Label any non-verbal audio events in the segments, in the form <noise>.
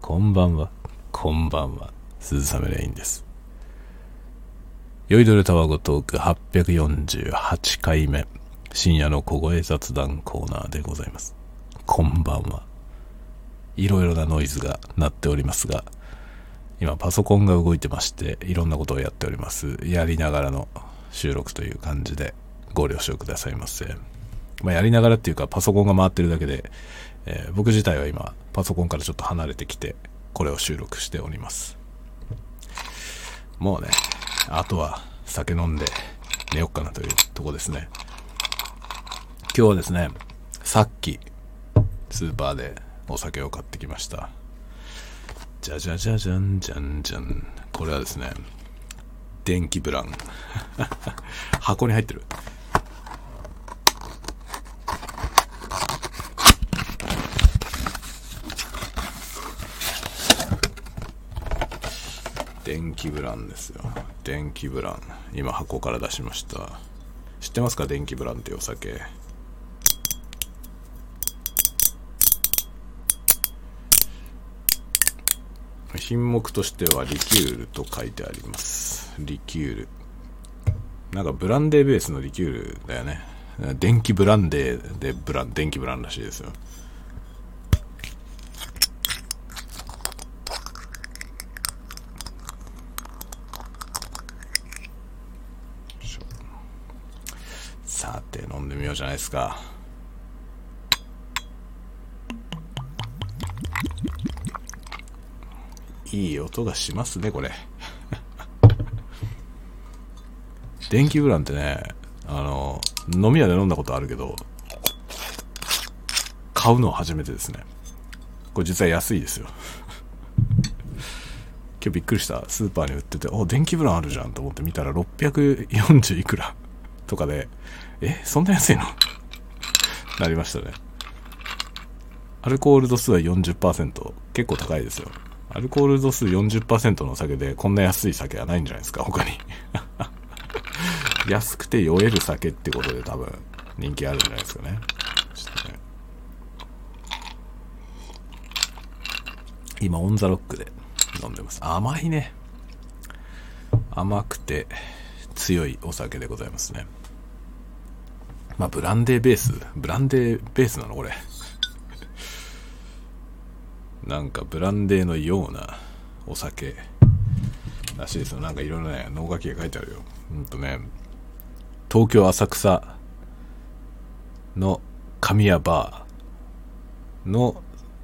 こんばんは、こんばんは、鈴雨レインです。酔いどれたわごトーク848回目、深夜の小声雑談コーナーでございます。こんばんは。いろいろなノイズが鳴っておりますが、今パソコンが動いてまして、いろんなことをやっております。やりながらの収録という感じでご了承くださいませ。まあ、やりながらっていうかパソコンが回ってるだけで、えー僕自体は今パソコンからちょっと離れてきてこれを収録しております。もうねあとは酒飲んで寝よっかなというとこですね。今日はですねさっきスーパーでお酒を買ってきました。じゃじゃじゃじゃんじゃんじゃん。これはですね電気ブラン <laughs> 箱に入ってる。電気ブランですよ。電気ブラン。今箱から出しました。知ってますか？電気ブランっていうお酒。品目としてはリキュールと書いてあります。リキュール。なんかブランデーベースのリキュールだよね。電気ブランデーでブラン電気ブランらしいですよさて飲んでみようじゃないですか。いい音がしますねこれ。<laughs> 電気ブランってねあの飲み屋で飲んだことあるけど買うのは初めてですね。これ実は安いですよ。<laughs> 今日びっくりした。スーパーに売っててお電気ブランあるじゃんと思って見たら640いくらとかでえそんな安いの？なりましたね。アルコール度数は40%結構高いですよ。アルコール度数40%のお酒でこんな安い酒はないんじゃないですか？他に。<laughs> 安くて酔える酒ってことで多分人気あるんじゃないですかね。ちょっとね。今オンザロックで飲んでます。甘いね。甘くて強いお酒でございますね。まあブランデーベースブランデーベースなのこれ。なんかブランデーのようなお酒らしいですよ。なんかいろいろね脳書きが書いてあるよ。うんとね。東京浅草の神谷バーの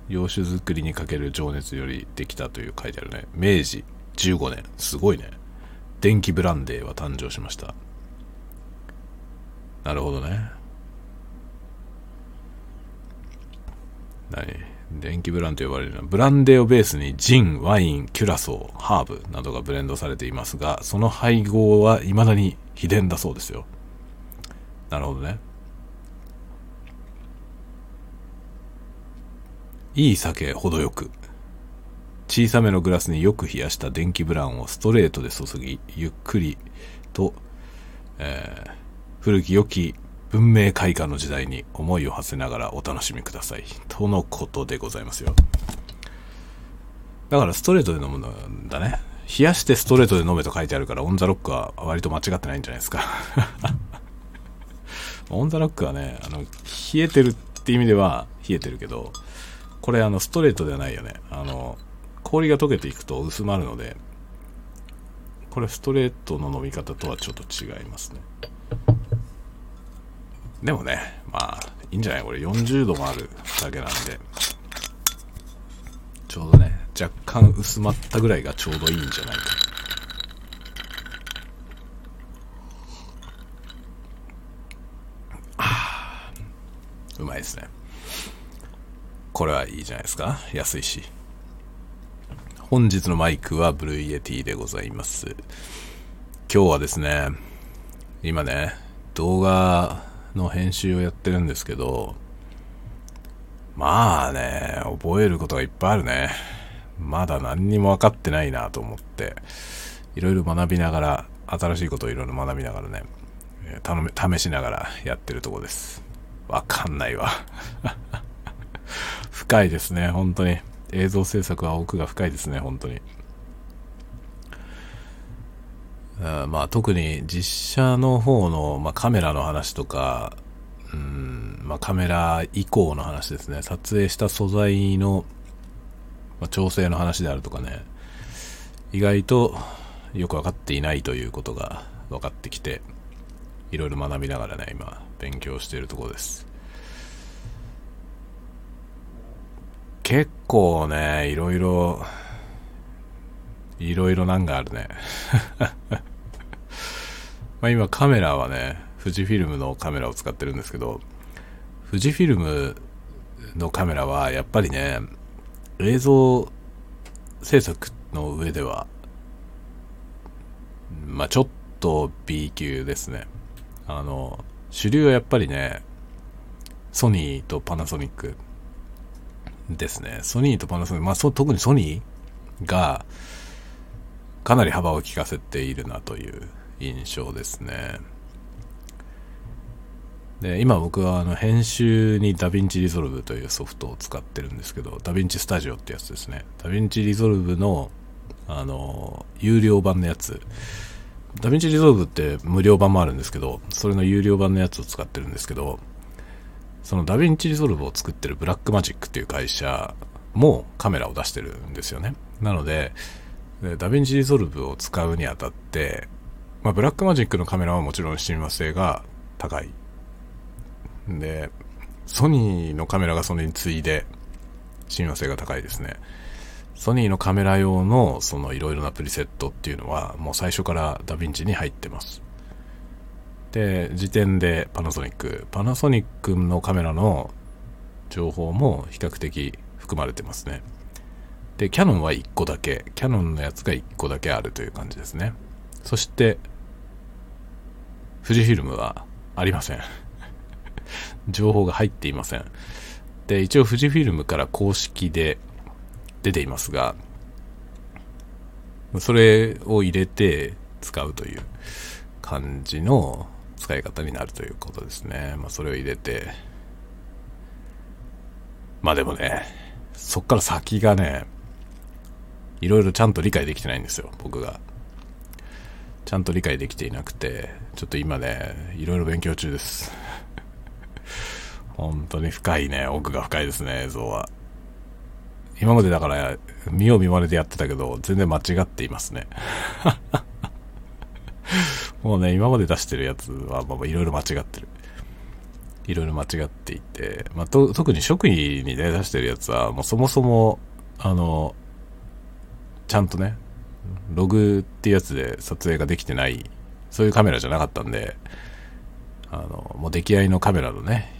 洋酒造りにかける情熱よりできたという書いてあるね。明治15年。すごいね。電気ブランデーは誕生しました。なるほどね。何？電気ブランと呼ばれるのはブランデーをベースにジン、ワイン、キュラソー、ハーブなどがブレンドされていますがその配合は未だに秘伝だそうですよ。なるほどね。いい酒程よく小さめのグラスによく冷やした電気ブランをストレートで注ぎゆっくりと、えー古き良き文明開化の時代に思いを馳せながらお楽しみください。とのことでございますよ。だからストレートで飲むんだね。冷やしてストレートで飲めと書いてあるからオンザロックは割と間違ってないんじゃないですか。<laughs> オンザロックはねあの冷えてるって意味では冷えてるけどこれあのストレートではないよね。あの氷が溶けていくと薄まるのでこれストレートの飲み方とはちょっと違いますね。でもねまあいいんじゃない？これ40度もある酒なんで。ちょうどね若干薄まったぐらいがちょうどいいんじゃないか。あーうまいですね。これはいいじゃないですか？安いし。本日のマイクはブルーイエティでございます。今日はですね今ね動画の編集をやってるんですけどまあね覚えることがいっぱいあるね。まだ何にも分かってないなと思っていろいろ学びながら新しいことをいろいろ学びながらね頼め試しながらやってるとこです。わかんないわ。<laughs> 深いですね本当に。映像制作は奥が深いですね、本当に。まあ特に実写の方の、まあ、カメラの話とか、うんまあ、カメラ以降の話ですね。撮影した素材の、まあ、調整の話であるとかね、意外とよく分かっていないということが分かってきて、いろいろ学びながらね、今、勉強しているところです。結構ね、いろいろ、いろいろ難があるね。<laughs> ま今カメラはね、富士フィルムのカメラを使ってるんですけど、富士フィルムのカメラはやっぱりね、映像制作の上では、まあちょっと B 級ですね。あの、主流はやっぱりね、ソニーとパナソニックですね。ソニーとパナソニック、まあそ特にソニーがかなり幅を利かせているなという印象ですね。で今僕はあの編集にダヴィンチリゾルブというソフトを使ってるんですけど、ダヴィンチスタジオってやつですね。ダヴィンチリゾルブのあの有料版のやつダヴィンチリゾルブって無料版もあるんですけど、それの有料版のやつを使ってるんですけど、そのダヴィンチリゾルブを作ってるブラックマジックっていう会社もカメラを出してるんですよね。なので、でダヴィンチリゾルブを使うにあたって、まあ、ブラックマジックのカメラはもちろん親和性が高い。で、ソニーのカメラがそれに次いで親和性が高いですね。ソニーのカメラ用のそのいろいろなプリセットっていうのはもう最初からダヴィンチに入ってます。で、時点でパナソニック。パナソニックのカメラの情報も比較的含まれてますね。で、キャノンは1個だけ。キャノンのやつが1個だけあるという感じですね。そして、富士フィルムはありません。<laughs> 情報が入っていません。で、一応富士フィルムから公式で出ていますが、それを入れて使うという感じの使い方になるということですね。まあ、それを入れて、まあでもね、そっから先がね、いろいろちゃんと理解できてないんですよ、僕が。ちゃんと理解できていなくて、ちょっと今ね、いろいろ勉強中です。本当に深いね、奥が深いですね、映像は。今までだから、見よう見まねでやってたけど、全然間違っていますね。<laughs> もうね、今まで出してるやつは、まあ、いろいろ間違ってる。いろいろ間違っていて、まあ、と、特に職位にね、出してるやつは、もうそもそも、あの、ちゃんとね、ログっていうやつで撮影ができてない、そういうカメラじゃなかったんで、あの、もう出来合いのカメラのね、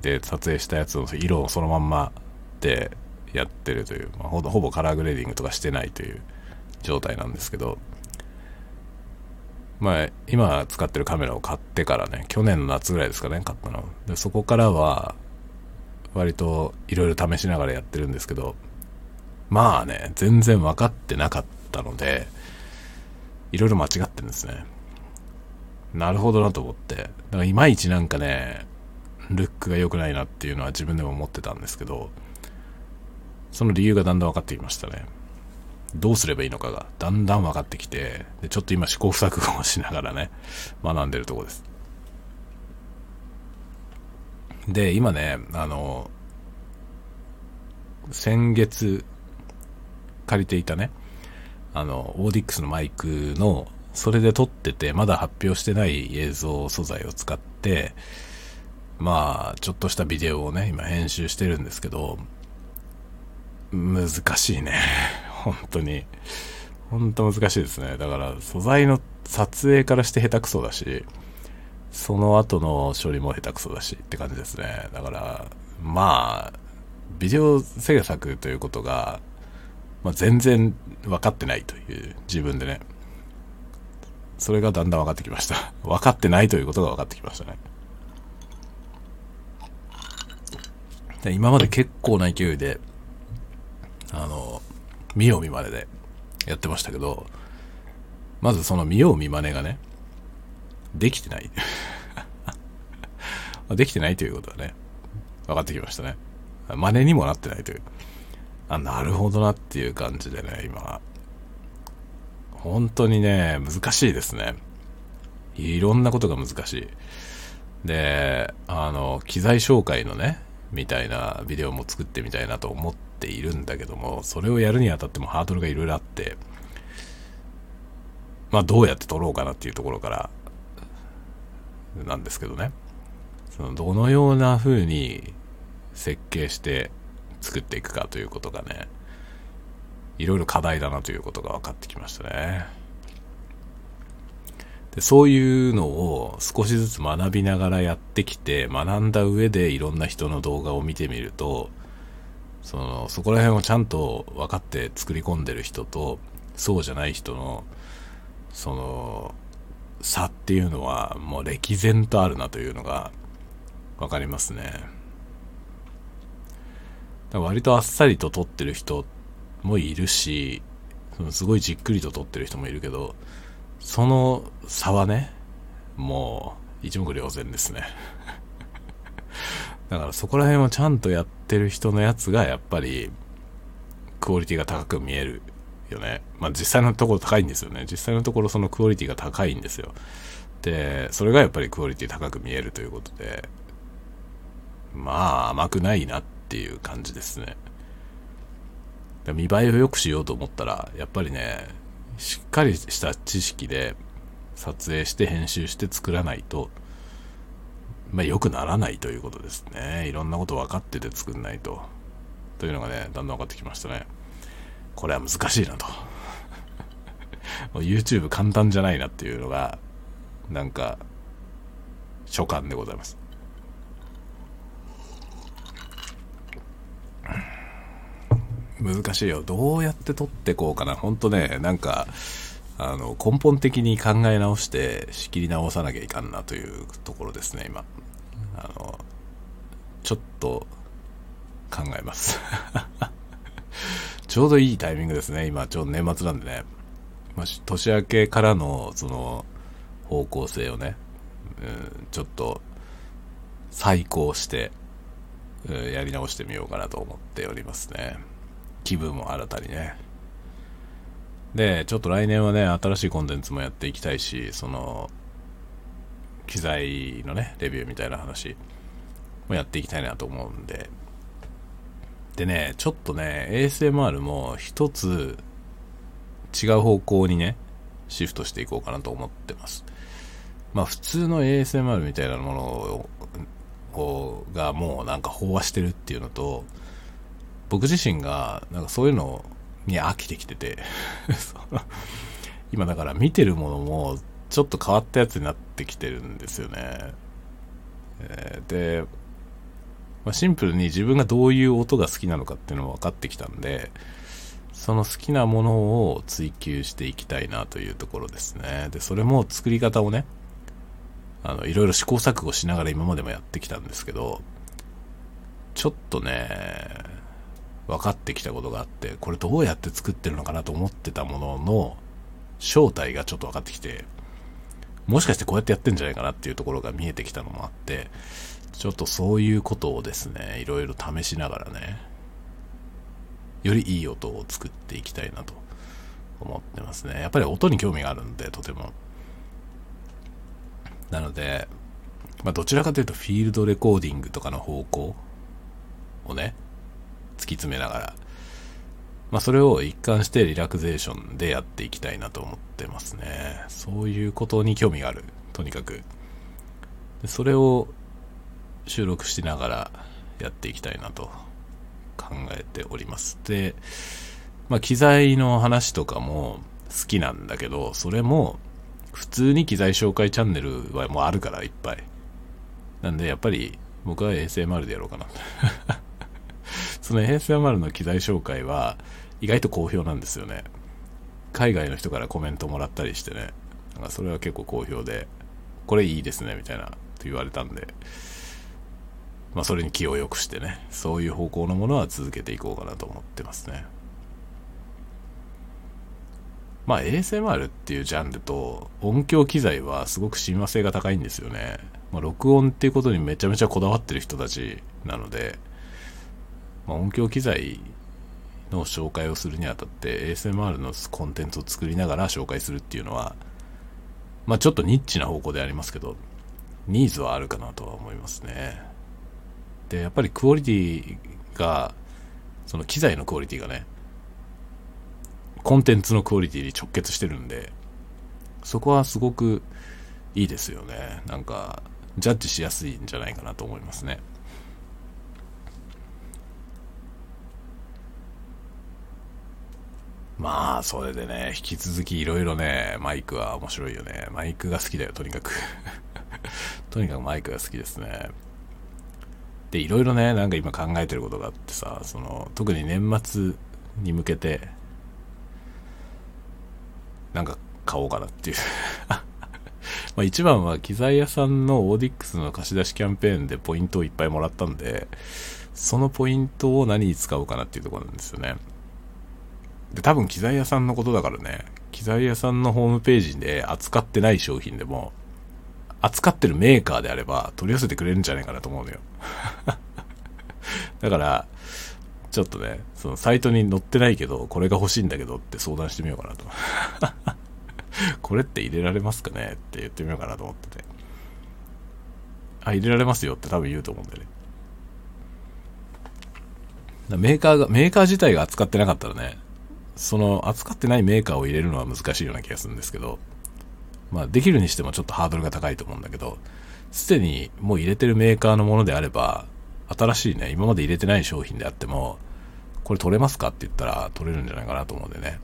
で撮影したやつの色をそのまんまでやってるという、まあ、ほほぼカラーグレーディングとかしてないという状態なんですけど、まあ、今使ってるカメラを買ってからね、去年の夏ぐらいですかね、買ったの。で、そこからは、割といろいろ試しながらやってるんですけど、まあね、全然分かってなかったので、いろいろ間違ってるんですね。なるほどなと思って。だからいまいちなんかね、ルックが良くないなっていうのは自分でも思ってたんですけど、その理由がだんだん分かってきましたね。どうすればいいのかがだんだん分かってきて、でちょっと今試行錯誤をしながらね、学んでるとこです。で、今ね、あの、先月借りていたね、あの、オーディックスのマイクの、それで撮ってて、まだ発表してない映像素材を使って、まあ、ちょっとしたビデオをね、今編集してるんですけど、難しいね。<laughs> 本当に。本当難しいですね。だから素材の撮影からして下手くそだし、その後の処理も下手くそだしって感じですね。だから、まあ、ビデオ制作ということが、まあ、全然分かってないという自分でね。それがだんだん分かってきました。<laughs> 分かってないということが分かってきましたね。今まで結構な勢いであの、見よう見まねでやってましたけど、まずその見よう見まねがね、できてない。<laughs> できてないということはね、分かってきましたね。真似にもなってないという。あ、なるほどなっていう感じでね、今。本当にね、難しいですね。いろんなことが難しい。で、あの、機材紹介のね、みたいなビデオも作ってみたいなと思っているんだけども、それをやるにあたってもハードルがいろいろあって、まあどうやって撮ろうかなっていうところからなんですけどね。そのどのような風に設計して作っていくかということがね、いろいろ課題だなということが分かってきましたね。でそういうのを少しずつ学びながらやってきて、学んだ上でいろんな人の動画を見てみると、その、そこら辺をちゃんと分かって作り込んでる人と、そうじゃない人の、その、差っていうのはもう歴然とあるなというのが分かりますね。割とあっさりと撮ってる人もいるし、すごいじっくりと撮ってる人もいるけど、その差はね、もう一目瞭然ですね。<laughs> だからそこら辺をちゃんとやってる人のやつがやっぱりクオリティが高く見えるよね。まあ実際のところ高いんですよね。実際のところそのクオリティが高いんですよ。で、それがやっぱりクオリティ高く見えるということで、まあ甘くないなってっていう感じですね。見栄えを良くしようと思ったら、やっぱりね、しっかりした知識で撮影して編集して作らないと、まあ良くならないということですね。いろんなこと分かってて作んないと。というのがね、だんだん分かってきましたね。これは難しいなと。<laughs> YouTube 簡単じゃないなっていうのが、なんか、所感でございます。難しいよ。どうやって撮ってこうかな。ほんとね、なんか、あの、根本的に考え直して仕切り直さなきゃいかんなというところですね、今。あの、ちょっと考えます。<laughs> ちょうどいいタイミングですね。今、ちょうど年末なんでね。まあ、年明けからの、その、方向性をね、うん、ちょっと、再考して、やり直してみようかなと思っておりますね。気分も新たにね。で、ちょっと来年はね、新しいコンテンツもやっていきたいし、その、機材のね、レビューみたいな話もやっていきたいなと思うんで、でね、ちょっとね、ASMR も一つ違う方向にね、シフトしていこうかなと思ってます。まあ普通の ASMR みたいなものをがもうなんか飽和してるっていうのと、僕自身がなんかそういうのに飽きてきてて <laughs> 今だから見てるものもちょっと変わったやつになってきてるんですよね。えー、で、まあ、シンプルに自分がどういう音が好きなのかっていうのも分かってきたんで、その好きなものを追求していきたいなというところですね。で、それも作り方をね、あの、いろいろ試行錯誤しながら今までもやってきたんですけど、ちょっとね、分かってきたことがあって、これどうやって作ってるのかなと思ってたものの正体がちょっと分かってきて、もしかしてこうやってやってんじゃないかなっていうところが見えてきたのもあって、ちょっとそういうことをですね、いろいろ試しながらね、よりいい音を作っていきたいなと思ってますね。やっぱり音に興味があるんで、とても。なので、まあ、どちらかというとフィールドレコーディングとかの方向をね、突き詰めながら、まあ、それを一貫してリラクゼーションでやっていきたいなと思ってますね。そういうことに興味がある。とにかく。それを収録しながらやっていきたいなと考えております。で、まあ、機材の話とかも好きなんだけど、それも普通に機材紹介チャンネルはもうあるからいっぱい。なんでやっぱり僕は ASMR でやろうかな。<laughs> その ASMR の機材紹介は意外と好評なんですよね。海外の人からコメントもらったりしてね。なんかそれは結構好評で、これいいですね、みたいな、と言われたんで、まあ、それに気を良くしてね、そういう方向のものは続けていこうかなと思ってますね。まあ ASMR っていうジャンルと音響機材はすごく親和性が高いんですよね。まあ、録音っていうことにめちゃめちゃこだわってる人たちなので、まあ、音響機材の紹介をするにあたって ASMR のコンテンツを作りながら紹介するっていうのは、まあちょっとニッチな方向でありますけど、ニーズはあるかなとは思いますね。で、やっぱりクオリティが、その機材のクオリティがね、コンテンツのクオリティに直結してるんで、そこはすごくいいですよね。なんか、ジャッジしやすいんじゃないかなと思いますね。まあ、それでね、引き続きいろいろね、マイクは面白いよね。マイクが好きだよ、とにかく <laughs> とにかくマイクが好きですね。で、いろいろね、なんか今考えてることがあってさ、その、特に年末に向けて、なんか買おうかなっていう <laughs> まあ一番は機材屋さんのオーディックスの貸し出しキャンペーンでポイントをいっぱいもらったんで、そのポイントを何に使おうかなっていうところなんですよね。で、多分機材屋さんのことだからね、機材屋さんのホームページで扱ってない商品でも、扱ってるメーカーであれば取り寄せてくれるんじゃないかなと思うのよ。<laughs> だから、ちょっとね、そのサイトに載ってないけど、これが欲しいんだけどって相談してみようかなと。<laughs> これって入れられますかね？って言ってみようかなと思ってて。あ、入れられますよって多分言うと思うんだよね。メーカーが、メーカー自体が扱ってなかったらね、その扱ってないメーカーを入れるのは難しいような気がするんですけど、まあできるにしてもちょっとハードルが高いと思うんだけど、すでにもう入れてるメーカーのものであれば、新しいね、今まで入れてない商品であっても、これ取れますか？って言ったら取れるんじゃないかなと思うんでね。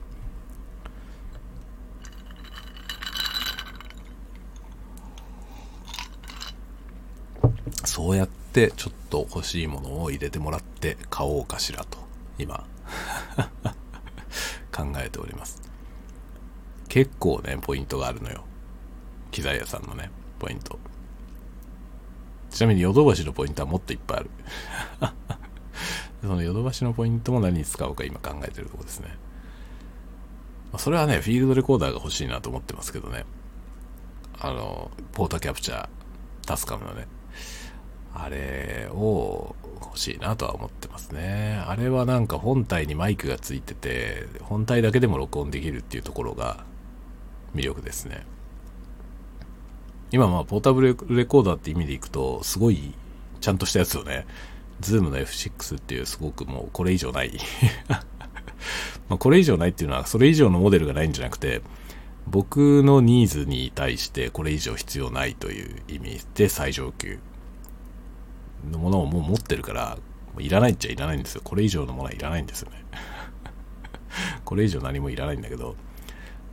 そうやってちょっと欲しいものを入れてもらって買おうかしらと、今 <laughs> 考えております。結構ね、ポイントがあるのよ。機材屋さんのね、ポイント。ちなみにヨドバシのポイントはもっといっぱいある。<laughs> そのヨドバシのポイントも何に使おうか今考えてるとこですね。それはね、フィールドレコーダーが欲しいなと思ってますけどね。あの、ポータキャプチャー、タスカムのね。あれを欲しいなとは思ってますね。あれはなんか本体にマイクがついてて、本体だけでも録音できるっていうところが魅力ですね。今まあポータブルレコーダーって意味でいくと、すごいちゃんとしたやつをね、ズームの F6 っていうすごくもうこれ以上ない <laughs> まこれ以上ないっていうのはそれ以上のモデルがないんじゃなくて、僕のニーズに対してこれ以上必要ないという意味で最上級のものをもう持ってるから、いらないっちゃいらないんですよ。これ以上のものはいらないんですよね。<laughs> これ以上何もいらないんだけど、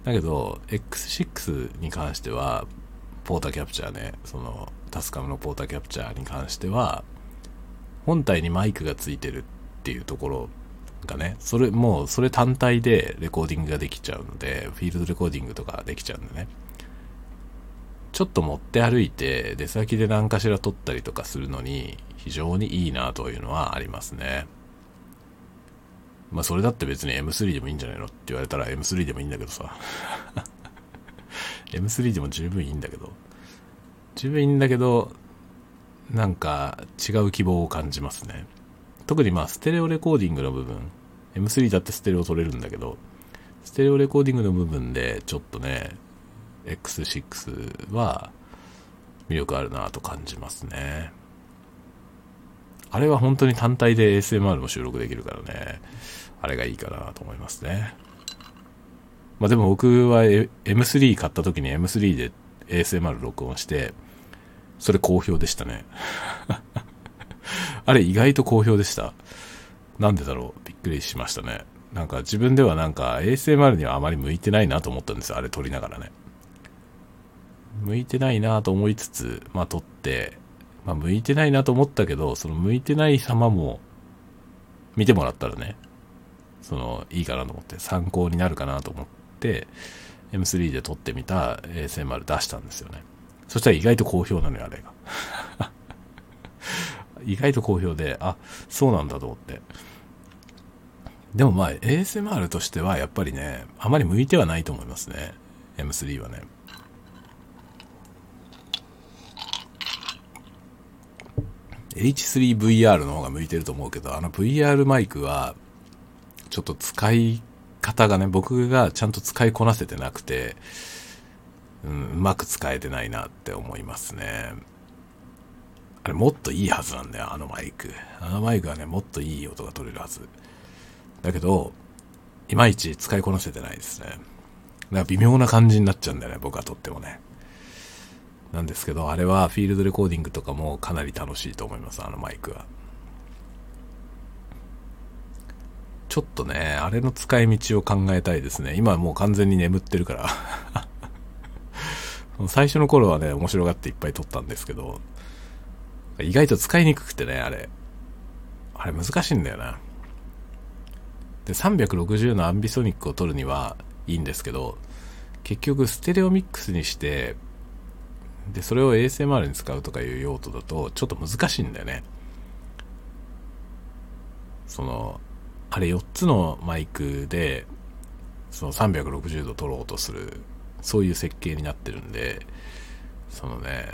だけど、X6 に関しては、ポータキャプチャーね、その、タスカムのポータキャプチャーに関しては、本体にマイクがついてるっていうところがね、それ、もう、それ単体でレコーディングができちゃうので、フィールドレコーディングとかできちゃうんでね。ちょっと持って歩いて出先で何かしら撮ったりとかするのに非常にいいなというのはありますね。まあそれだって別に M3 でもいいんじゃないの？って言われたら M3 でもいいんだけどさ。M3 でも十分いいんだけど。十分いいんだけど、なんか違う希望を感じますね。特にまあステレオレコーディングの部分。M3 だってステレオ取れるんだけど、ステレオレコーディングの部分でちょっとね、X6 は魅力あるなと感じますね。あれは本当に単体で ASMR も収録できるからね、あれがいいかなと思いますね。まあでも僕は M3 買った時に M3 で ASMR 録音して、それ好評でしたね。<laughs> あれ意外と好評でした。なんでだろう？びっくりしましたね。なんか自分ではなんか ASMR にはあまり向いてないなと思ったんですよ。あれ撮りながらね。向いてないなと思いつつ、まあ撮って、まあ向いてないなと思ったけど、その向いてない様も見てもらったらね、そのいいかなと思って参考になるかなと思って M3 で撮ってみた ASMR 出したんですよね。そしたら意外と好評なのよ、あれが。<laughs> 意外と好評で、あ、そうなんだと思って。でもまあ ASMR としてはやっぱりね、あまり向いてはないと思いますね。M3 はね。H3VR の方が向いてると思うけど、あの VR マイクは、ちょっと使い方がね、僕がちゃんと使いこなせてなくて、うん、うまく使えてないなって思いますね。あれもっといいはずなんだよ、あのマイク。あのマイクはね、もっといい音が取れるはず。だけど、いまいち使いこなせてないですね。だから微妙な感じになっちゃうんだよね、僕はとってもね。なんですけど、あれはフィールドレコーディングとかもかなり楽しいと思います、あのマイクは。ちょっとね、あれの使い道を考えたいですね。今はもう完全に眠ってるから <laughs> 最初の頃はね、面白がっていっぱい撮ったんですけど、意外と使いにくくてね、あれ。あれ難しいんだよな。で、360のアンビソニックを撮るにはいいんですけど、結局ステレオミックスにして、で、それを ASMR に使うとかいう用途だと、ちょっと難しいんだよね。その、あれ4つのマイクで、その360度撮ろうとする、そういう設計になってるんで、そのね、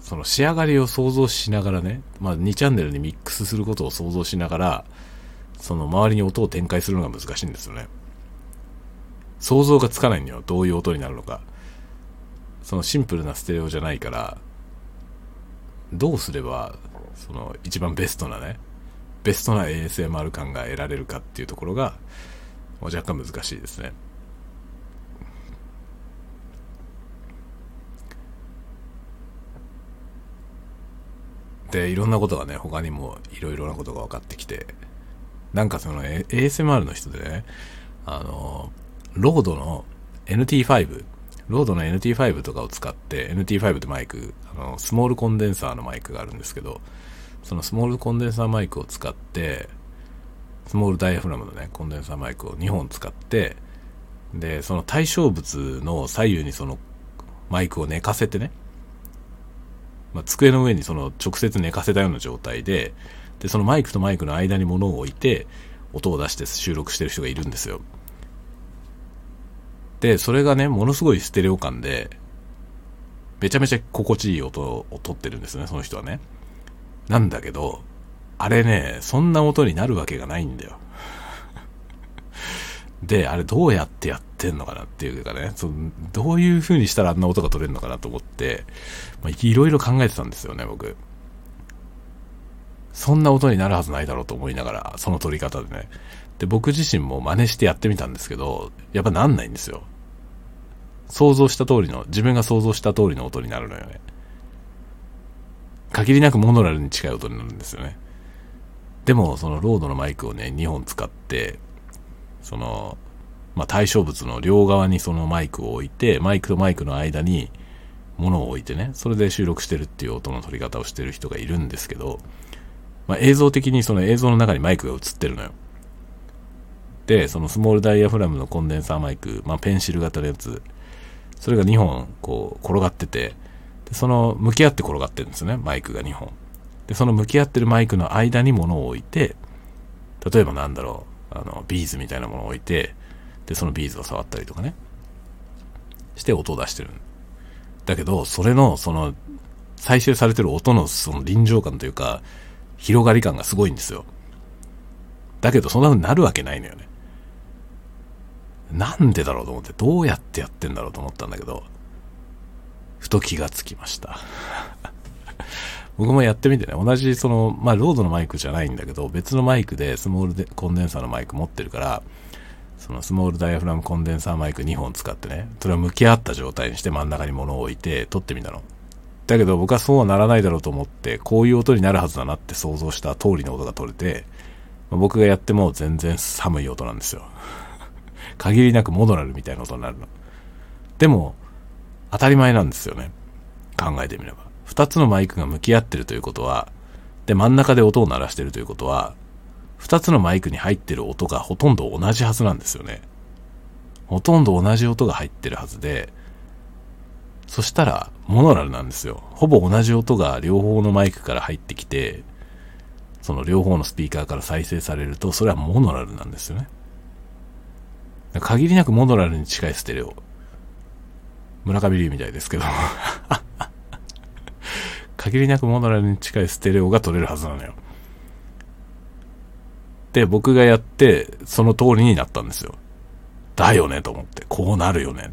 その仕上がりを想像しながらね、まあ2チャンネルにミックスすることを想像しながら、その周りに音を展開するのが難しいんですよね。想像がつかないんだよ。どういう音になるのか。そのシンプルなステレオじゃないから、どうすれば、その一番ベストなね、ベストな ASMR 感が得られるかっていうところが、若干難しいですね。で、いろんなことがね、他にもいろいろなことが分かってきて、なんかその ASMR の人でね、あの、ロードの NT5、ロードの NT5 とかを使って、NT5 ってマイク、あの、スモールコンデンサーのマイクがあるんですけど、そのスモールコンデンサーマイクを使って、スモールダイヤフラムのね、コンデンサーマイクを2本使って、で、その対象物の左右にそのマイクを寝かせてね、まあ、机の上にその直接寝かせたような状態で、で、そのマイクとマイクの間に物を置いて、音を出して収録してる人がいるんですよ。で、それがね、ものすごいステレオ感で、めちゃめちゃ心地いい音を取ってるんですね、その人はね。なんだけど、あれね、そんな音になるわけがないんだよ。<laughs> で、あれどうやってやってんのかなっていうかね、そどういう風にしたらあんな音が取れるのかなと思って、まあ、いろいろ考えてたんですよね、僕。そんな音になるはずないだろうと思いながら、その取り方でね。で、僕自身も真似してやってみたんですけど、やっぱなんないんですよ。想像した通りの、自分が想像した通りの音になるのよね。限りなくモノラルに近い音になるんですよね。でも、そのロードのマイクをね、2本使って、その、まあ、対象物の両側にそのマイクを置いて、マイクとマイクの間に物を置いてね、それで収録してるっていう音の取り方をしてる人がいるんですけど、まあ、映像的にその映像の中にマイクが映ってるのよ。で、そのスモールダイヤフラムのコンデンサーマイク、まあ、ペンシル型のやつ、それが2本こう転がってて、でその向き合って転がってるんですね、マイクが2本。で、その向き合ってるマイクの間に物を置いて、例えばなんだろう、あの、ビーズみたいなものを置いて、で、そのビーズを触ったりとかね、して音を出してる。だけど、それの、その、再生されてる音のその臨場感というか、広がり感がすごいんですよ。だけど、そんな風になるわけないのよね。なんでだろうと思って、どうやってやってんだろうと思ったんだけど、ふと気がつきました。<laughs> 僕もやってみてね、同じその、まあ、ロードのマイクじゃないんだけど、別のマイクでスモールでコンデンサーのマイク持ってるから、そのスモールダイヤフラムコンデンサーマイク2本使ってね、それを向き合った状態にして真ん中に物を置いて撮ってみたの。だけど僕はそうはならないだろうと思って、こういう音になるはずだなって想像した通りの音が取れて、まあ、僕がやっても全然寒い音なんですよ。<laughs> 限りなくモドラルみたいな音になるの。でも、当たり前なんですよね。考えてみれば。二つのマイクが向き合ってるということは、で、真ん中で音を鳴らしてるということは、二つのマイクに入ってる音がほとんど同じはずなんですよね。ほとんど同じ音が入ってるはずで、そしたら、モノラルなんですよ。ほぼ同じ音が両方のマイクから入ってきて、その両方のスピーカーから再生されると、それはモノラルなんですよね。限りなくモノラルに近いステレオ。村上龍みたいですけど <laughs> 限りなくモノラルに近いステレオが取れるはずなのよ。で、僕がやって、その通りになったんですよ。だよねと思って。こうなるよね。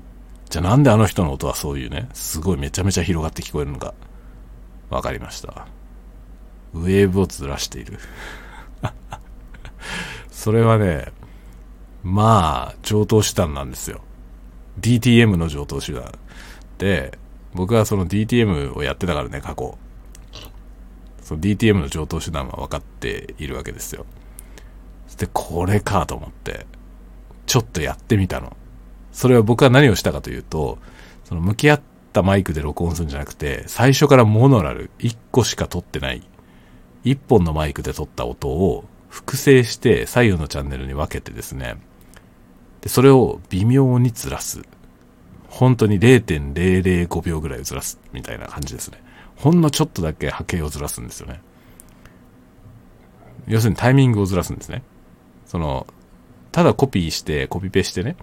じゃあなんであの人の音はそういうね、すごいめちゃめちゃ広がって聞こえるのか、わかりました。ウェーブをずらしている。<laughs> それはね、まあ、上等手段なんですよ。DTM の上等手段。で、僕はその DTM をやってたからね、過去。その DTM の上等手段は分かっているわけですよ。で、これかと思って、ちょっとやってみたの。それは僕は何をしたかというと、その向き合ったマイクで録音するんじゃなくて、最初からモノラル1個しか撮ってない、1本のマイクで撮った音を複製して左右のチャンネルに分けてですね、で、それを微妙にずらす。本当に0.005秒ぐらいずらすみたいな感じですね。ほんのちょっとだけ波形をずらすんですよね。要するにタイミングをずらすんですね。その、ただコピーして、コピペしてね、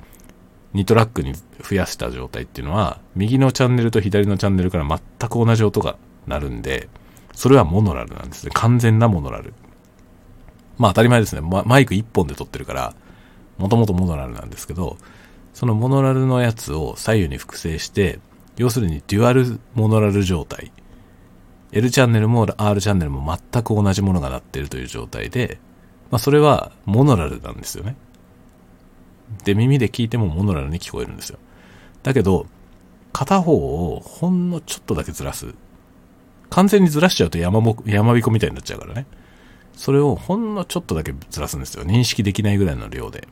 2トラックに増やした状態っていうのは、右のチャンネルと左のチャンネルから全く同じ音が鳴るんで、それはモノラルなんですね。完全なモノラル。まあ当たり前ですね。マイク1本で撮ってるから、もともとモノラルなんですけど、そのモノラルのやつを左右に複製して、要するにデュアルモノラル状態。L チャンネルも R チャンネルも全く同じものが鳴ってるという状態で、まあそれはモノラルなんですよね。で、耳で聞いてもモノラルに聞こえるんですよ。だけど、片方をほんのちょっとだけずらす。完全にずらしちゃうと山も山彦みたいになっちゃうからね。それをほんのちょっとだけずらすんですよ。認識できないぐらいの量で。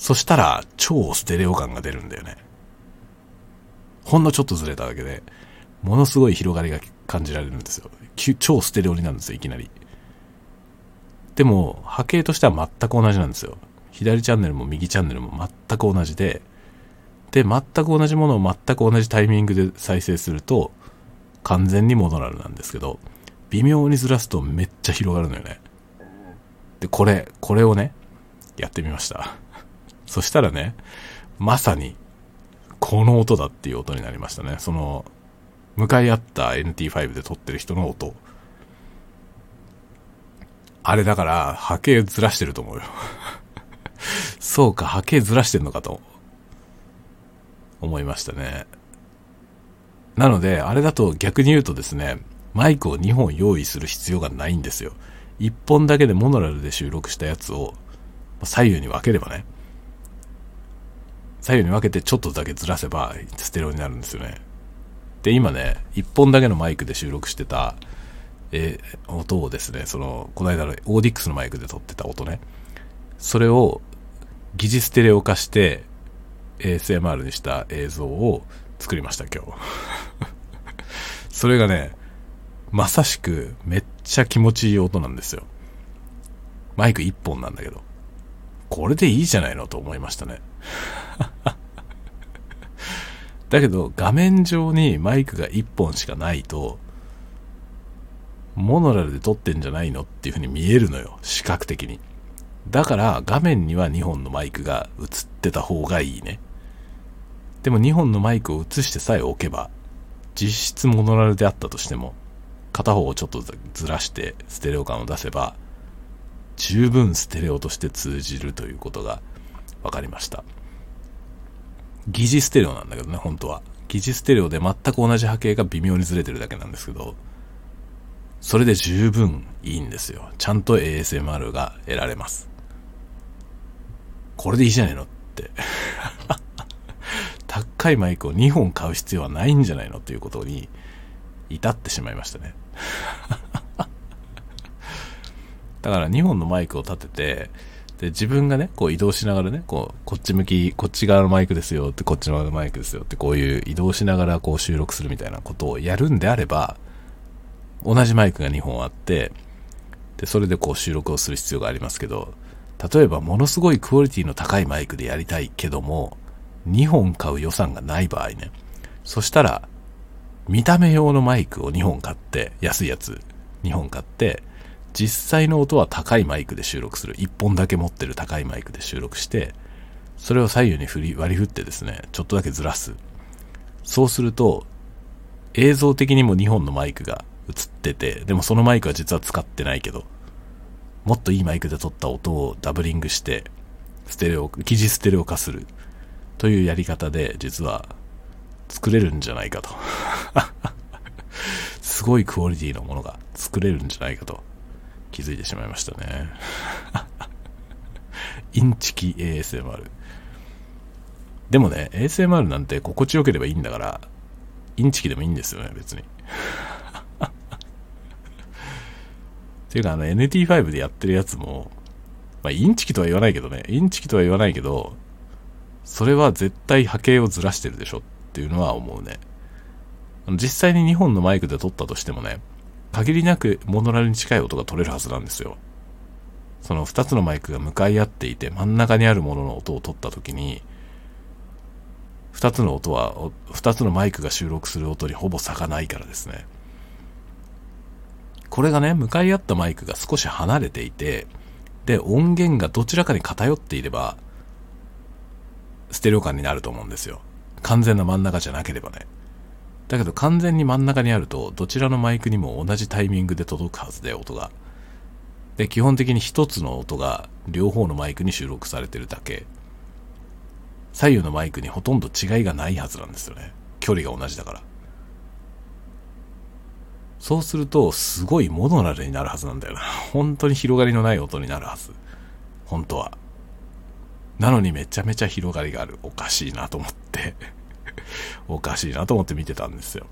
そしたら、超ステレオ感が出るんだよね。ほんのちょっとずれただけで、ものすごい広がりが感じられるんですよ。超ステレオになるんですよ、いきなり。でも、波形としては全く同じなんですよ。左チャンネルも右チャンネルも全く同じで、で、全く同じものを全く同じタイミングで再生すると、完全にモノラルなんですけど、微妙にずらすとめっちゃ広がるのよね。で、これ、これをね、やってみました。そしたらね、まさに、この音だっていう音になりましたね。その、向かい合った NT5 で撮ってる人の音。あれだから、波形ずらしてると思うよ。<laughs> そうか、波形ずらしてんのかと、思いましたね。なので、あれだと逆に言うとですね、マイクを2本用意する必要がないんですよ。1本だけでモノラルで収録したやつを左右に分ければね、左右に分けてちょっとだけずらせばステレオになるんですよね。で、今ね、1本だけのマイクで収録してた、え、音をですね、その、この間のオーディックスのマイクで撮ってた音ね、それを疑似ステレオ化して ASMR にした映像を作りました、今日。<laughs> それがね、まさしくめっちゃ気持ちいい音なんですよ。マイク1本なんだけど。これでいいじゃないのと思いましたね。だけど画面上にマイクが1本しかないと、モノラルで撮ってんじゃないのっていう風に見えるのよ。視覚的に。だから画面には2本のマイクが映ってた方がいいね。でも2本のマイクを映してさえ置けば、実質モノラルであったとしても、片方をちょっとずらしてステレオ感を出せば、十分ステレオとして通じるということが分かりました。疑似ステレオなんだけどね、本当は。疑似ステレオで全く同じ波形が微妙にずれてるだけなんですけど、それで十分いいんですよ。ちゃんと ASMR が得られます。これでいいじゃないのって。<laughs> 高いマイクを2本買う必要はないんじゃないのっていうことに至ってしまいましたね。<laughs> だから2本のマイクを立てて、で、自分がね、こう移動しながらね、こう、こっち向き、こっち側のマイクですよって、こっち側のマイクですよって、こういう移動しながらこう収録するみたいなことをやるんであれば、同じマイクが2本あって、で、それでこう収録をする必要がありますけど、例えばものすごいクオリティの高いマイクでやりたいけども、2本買う予算がない場合ね、そしたら、見た目用のマイクを2本買って、安いやつ2本買って、実際の音は高いマイクで収録する。1本だけ持ってる高いマイクで収録して、それを左右に振り、割り振ってですね、ちょっとだけずらす。そうすると、映像的にも2本のマイクが映ってて、でもそのマイクは実は使ってないけど、もっといいマイクで撮った音をダブリングして、ステレオ、記事ステレオ化するというやり方で、実は作れるんじゃないかと。<laughs> すごいクオリティのものが作れるんじゃないかと気づいてしまいましたね。<laughs> インチキ ASMR。でもね、ASMR なんて心地よければいいんだから、インチキでもいいんですよね、別に。<laughs> っていうか、あの NT5 でやってるやつも、まあ、インチキとは言わないけどね、インチキとは言わないけど、それは絶対波形をずらしてるでしょっていうのは思うね。実際に2本のマイクで撮ったとしてもね、限りなくモノラルに近い音が取れるはずなんですよ。その2つのマイクが向かい合っていて真ん中にあるものの音を取った時に、2つの音は、2つのマイクが収録する音にほぼ差がないからですね。これがね、向かい合ったマイクが少し離れていて、で、音源がどちらかに偏っていれば、ステレオ感になると思うんですよ。完全な真ん中じゃなければね。だけど完全に真ん中にあると、どちらのマイクにも同じタイミングで届くはずで、音が。で、基本的に一つの音が両方のマイクに収録されてるだけ。左右のマイクにほとんど違いがないはずなんですよね。距離が同じだから。そうすると、すごいモノラルになるはずなんだよな。<laughs> 本当に広がりのない音になるはず。本当は。なのにめちゃめちゃ広がりがある。おかしいなと思って <laughs> おかしいなと思って見てたんですよ。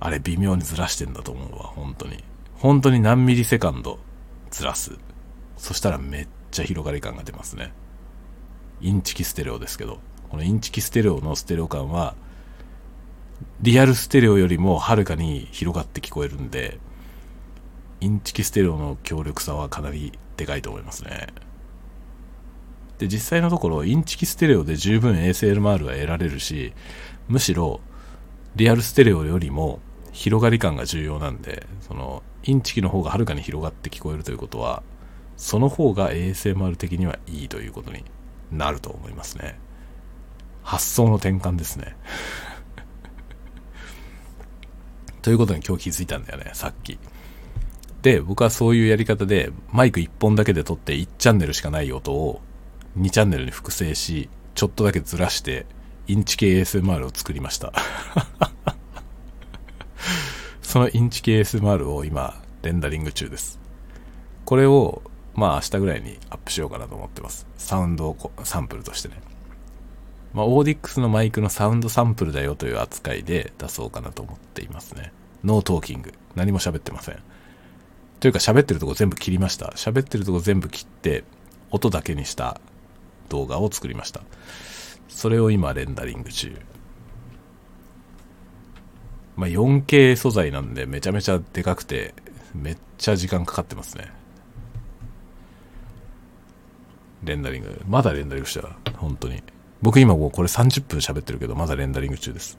あれ微妙にずらしてんだと思うわ。本当に。本当に何ミリセカンドずらす。そしたらめっちゃ広がり感が出ますね。インチキステレオですけど、このインチキステレオのステレオ感は、リアルステレオよりもはるかに広がって聞こえるんで、インチキステレオの強力さはかなりでかいと思いますね。で、実際のところ、インチキステレオで十分 ASMR は得られるし、むしろ、リアルステレオよりも広がり感が重要なんで、その、インチキの方がはるかに広がって聞こえるということは、その方が ASMR 的にはいいということになると思いますね。発想の転換ですね。<laughs> ということに今日気づいたんだよね、さっき。で、僕はそういうやり方で、マイク1本だけで撮って1チャンネルしかない音を2チャンネルに複製し、ちょっとだけずらして、インチキ ASMR を作りました。<laughs> そのインチ系 ASMR を今、レンダリング中です。これを、まあ明日ぐらいにアップしようかなと思ってます。サウンドをサンプルとしてね。まあ、オーディックスのマイクのサウンドサンプルだよという扱いで出そうかなと思っていますね。 No talking。何も喋ってません。というか喋ってるとこ全部切りました。喋ってるとこ全部切って、音だけにした動画を作りました。それを今レンダリング中。まあ、4K 素材なんでめちゃめちゃでかくて、めっちゃ時間かかってますね。レンダリング。まだレンダリングした。本当に。僕今もうこれ30分喋ってるけど、まだレンダリング中です。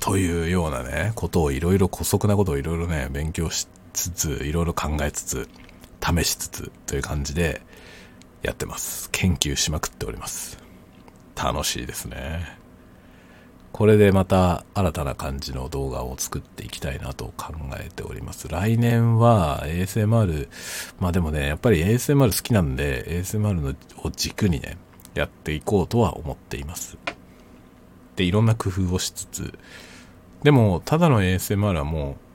というようなね、ことをいろいろ、姑息なことをいろいろね、勉強しつつ、いろいろ考えつつ、試しつつという感じでやってます。研究しまくっております。楽しいですね。これでまた新たな感じの動画を作っていきたいなと考えております。来年は ASMR、まあでもね、やっぱり ASMR 好きなんで、ASMR のを軸にね、やっていこうとは思っています。で、いろんな工夫をしつつ、でも、ただの ASMR はもう、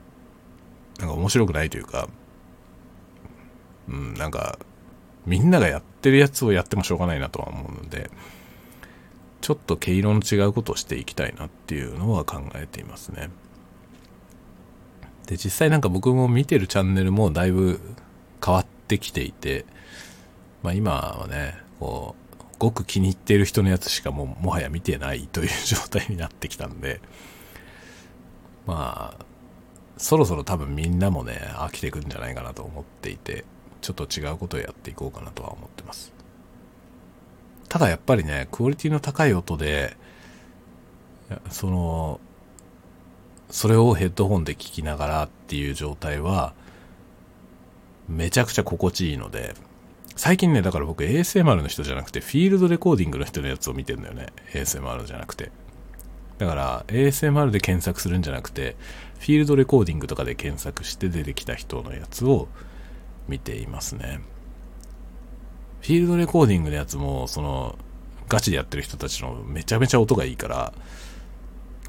なんか面白くないというか、うん、なんか、みんながやってるやつをやってもしょうがないなとは思うので、ちょっと毛色の違うことをしていきたいなっていうのは考えていますね。で、実際なんか僕も見てるチャンネルもだいぶ変わってきていて、まあ今はね、こう、ごく気に入っている人のやつしかもうもはや見てないという状態になってきたんで、まあ、そろそろ多分みんなもね、飽きてくんじゃないかなと思っていて、ちょっと違うことをやっていこうかなとは思ってます。ただやっぱりね、クオリティの高い音で、その、それをヘッドホンで聞きながらっていう状態は、めちゃくちゃ心地いいので、最近ね、だから僕 ASMR の人じゃなくて、フィールドレコーディングの人のやつを見てんだよね。ASMR じゃなくて。だから ASMR で検索するんじゃなくて、フィールドレコーディングとかで検索して出てきた人のやつを見ていますね。フィールドレコーディングのやつも、その、ガチでやってる人たちのめちゃめちゃ音がいいから、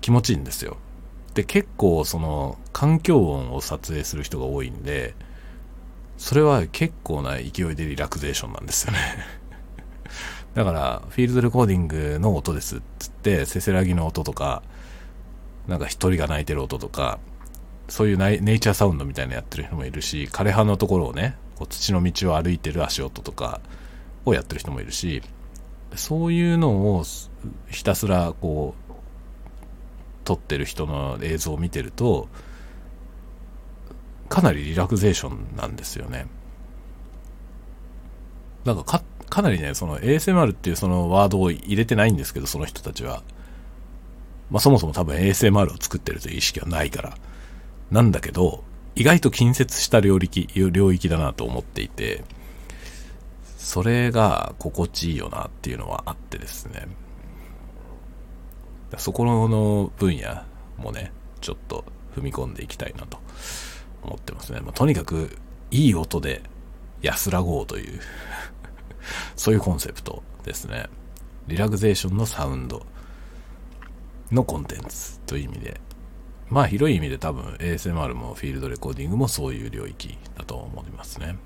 気持ちいいんですよ。で、結構その、環境音を撮影する人が多いんで、それは結構な勢いでリラクゼーションなんですよねだから、フィールドレコーディングの音ですっつって、せせらぎの音とか、なんか一人が泣いてる音とか、そういうネイチャーサウンドみたいなやってる人もいるし、枯葉のところをね、こう土の道を歩いてる足音とかをやってる人もいるし、そういうのをひたすらこう、撮ってる人の映像を見てると、かなりリラクゼーションなんですよね。なんかかかなりね、その ASMR っていうそのワードを入れてないんですけど、その人たちは。まあそもそも多分 ASMR を作ってるという意識はないから。なんだけど、意外と近接した領域、領域だなと思っていて、それが心地いいよなっていうのはあってですね。そこの分野もね、ちょっと踏み込んでいきたいなと思ってますね。まあ、とにかくいい音で安らごうというそういうコンセプトですね。リラクゼーションのサウンドのコンテンツという意味で、まあ広い意味で多分 ASMR もフィールドレコーディングもそういう領域だと思いますね。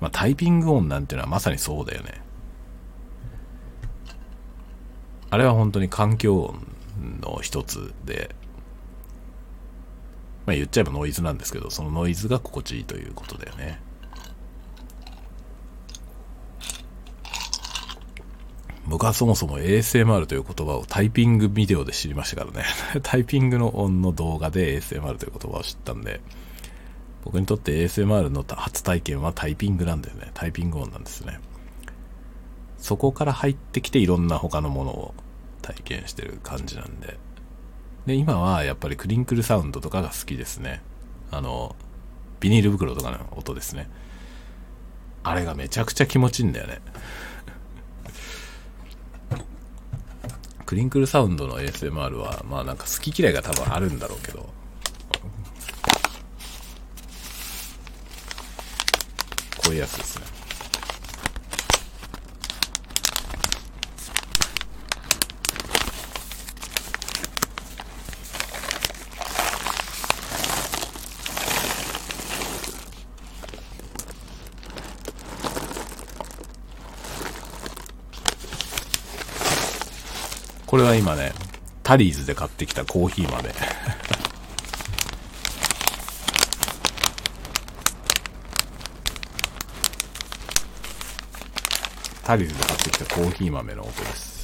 まあタイピング音なんていうのはまさにそうだよね。あれは本当に環境音の一つで、まあ言っちゃえばノイズなんですけど、そのノイズが心地いいということだよね。僕はそもそも ASMR という言葉をタイピングビデオで知りましたからね。<laughs> タイピングの音の動画で ASMR という言葉を知ったんで、僕にとって ASMR の初体験はタイピングなんだよね。タイピング音なんですね。そこから入ってきていろんな他のものを体験してる感じなんで。で、今はやっぱりクリンクルサウンドとかが好きですね。あの、ビニール袋とかの音ですね。あれがめちゃくちゃ気持ちいいんだよね。クリンクルサウンドの ASMR は、まあなんか好き嫌いが多分あるんだろうけど、こういうやつですね。これは今ね、タリーズで買ってきたコーヒー豆。<laughs> タリーズで買ってきたコーヒー豆の音です。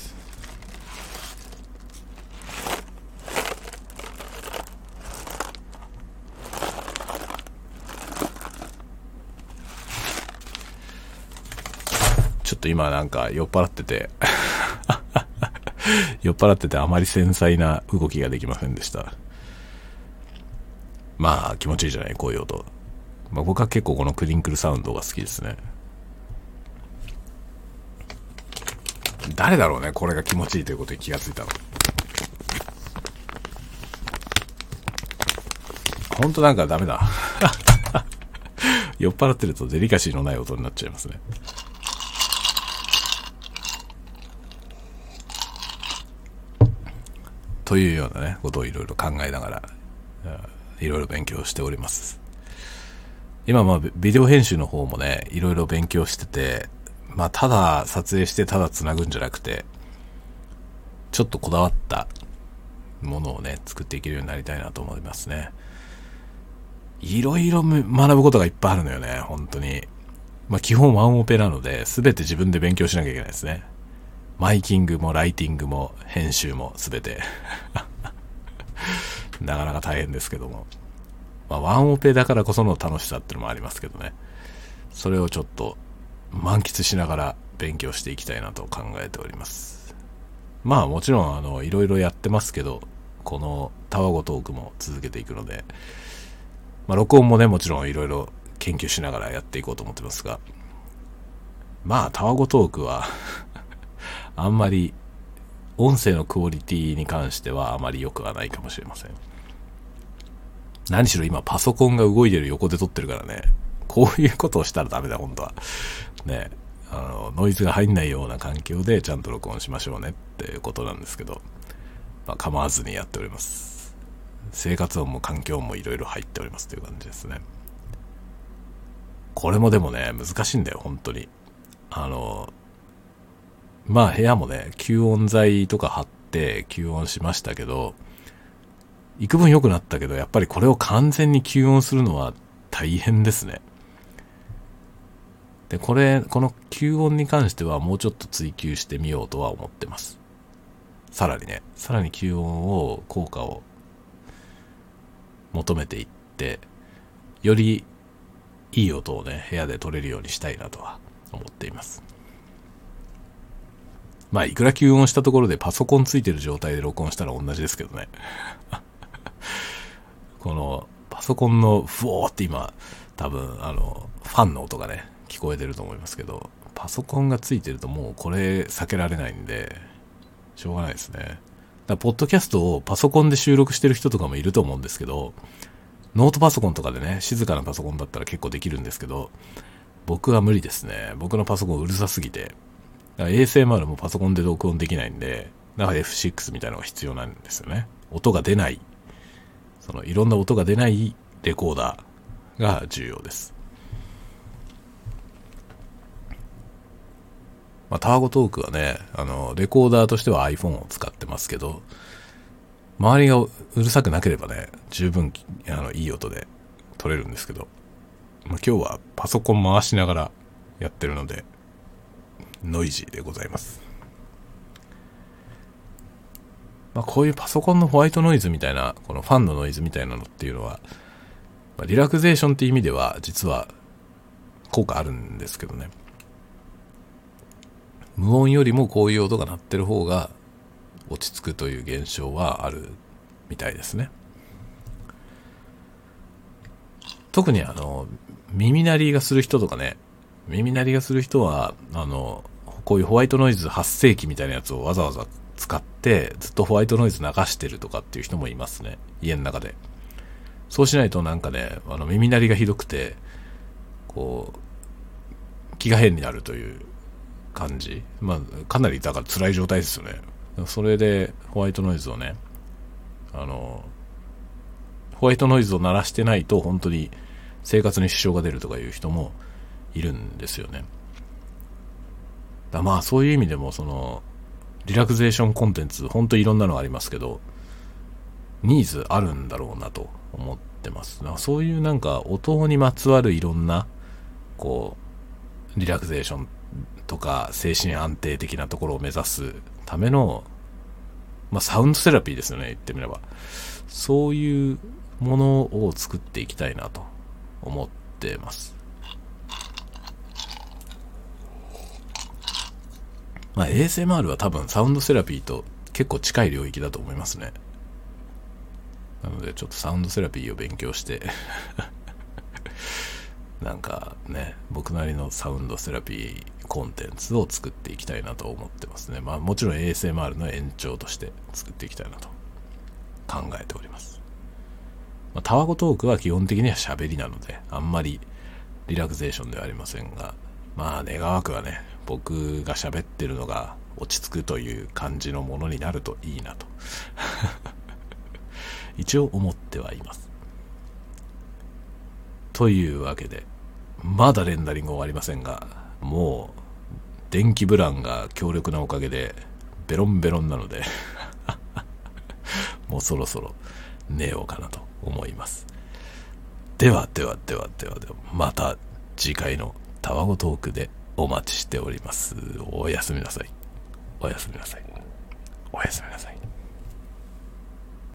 ちょっと今なんか酔っ払ってて <laughs> 酔っ払っててあまり繊細な動きができませんでした。まあ気持ちいいじゃない、こういう音。まあ、僕は結構このクリンクルサウンドが好きですね。誰だろうね、これが気持ちいいということに気がついたの。ほんとなんかダメだ。<laughs> 酔っ払ってるとデリカシーのない音になっちゃいますね。というようなね、ことをいろいろ考えながら、いろいろ勉強しております。今、まあ、ビデオ編集の方もね、いろいろ勉強してて、まあ、ただ撮影してただ繋ぐんじゃなくて、ちょっとこだわったものをね、作っていけるようになりたいなと思いますね。いろいろ学ぶことがいっぱいあるのよね、本当に。まあ、基本ワンオペなので、すべて自分で勉強しなきゃいけないですね。マイキングもライティングも編集もすべて <laughs> なかなか大変ですけども。まあ、ワンオペだからこその楽しさっていうのもありますけどね。それをちょっと満喫しながら勉強していきたいなと考えております。まあもちろん、あの、いろいろやってますけど、このタワゴトークも続けていくので、まあ録音もね、もちろんいろいろ研究しながらやっていこうと思ってますが、まあタワゴトークはあんまり音声のクオリティに関してはあまり良くはないかもしれません。何しろ今パソコンが動いてる横で撮ってるからね、こういうことをしたらダメだ、本当は。ね、あの、ノイズが入んないような環境でちゃんと録音しましょうねっていうことなんですけど、まあ、構わずにやっております。生活音も環境音もいろいろ入っておりますという感じですね。これもでもね、難しいんだよ、本当に。あの、まあ部屋もね、吸音材とか貼って吸音しましたけど、幾分良くなったけど、やっぱりこれを完全に吸音するのは大変ですね。で、これ、この吸音に関してはもうちょっと追求してみようとは思ってます。さらにね、さらに吸音を、効果を求めていって、よりいい音をね、部屋で撮れるようにしたいなとは思っています。まあ、いくら吸音したところでパソコンついてる状態で録音したら同じですけどね。<laughs> この、パソコンのフォーって今、多分、あの、ファンの音がね、聞こえてると思いますけど、パソコンがついてるともうこれ避けられないんで、しょうがないですね。だポッドキャストをパソコンで収録してる人とかもいると思うんですけど、ノートパソコンとかでね、静かなパソコンだったら結構できるんですけど、僕は無理ですね。僕のパソコンうるさすぎて。だから ASMR もパソコンで録音できないんで、だから F6 みたいなのが必要なんですよね。音が出ない、そのいろんな音が出ないレコーダーが重要です。まあ、タワゴトークはね、あの、レコーダーとしては iPhone を使ってますけど、周りがうるさくなければね、十分あのいい音で撮れるんですけど、まあ、今日はパソコン回しながらやってるので、ノイジーでございます。まあ、こういうパソコンのホワイトノイズみたいな、このファンのノイズみたいなのっていうのは、まあ、リラクゼーションっていう意味では、実は効果あるんですけどね。無音よりもこういう音が鳴ってる方が落ち着くという現象はあるみたいですね。特にあの、耳鳴りがする人とかね、耳鳴りがする人は、あの、こういうホワイトノイズ発生器みたいなやつをわざわざ使ってずっとホワイトノイズ流してるとかっていう人もいますね。家の中で。そうしないとなんかね、あの耳鳴りがひどくて、こう、気が変になるという感じ。まあ、かなりだから辛い状態ですよね。それでホワイトノイズをね、あの、ホワイトノイズを鳴らしてないと本当に生活に支障が出るとかいう人もいるんですよね。だ。まあそういう意味でもそのリラクゼーションコンテンツ本当いろんなのありますけどニーズあるんだろうなと思ってます。そういうなんか音にまつわるいろんなこうリラクゼーションとか精神安定的なところを目指すためのまあサウンドセラピーですよね言ってみれば。そういうものを作っていきたいなと思ってます。まあ、ASMR は多分サウンドセラピーと結構近い領域だと思いますね。なのでちょっとサウンドセラピーを勉強して <laughs> なんかね、僕なりのサウンドセラピーコンテンツを作っていきたいなと思ってますね。まあもちろん ASMR の延長として作っていきたいなと考えております。まあ、タワゴトークは基本的には喋りなので、あんまりリラクゼーションではありませんが、まあ願わくはね、僕が喋ってるのが落ち着くという感じのものになるといいなと <laughs> 一応思ってはいます。というわけで、まだレンダリング終わりませんが、もう、電気ブランが強力なおかげで、ベロンベロンなので <laughs> もうそろそろ寝ようかなと思います。ではではではではでは、また次回のタワゴトークでお待ちしております。おやすみなさい。おやすみなさい。おやすみなさい。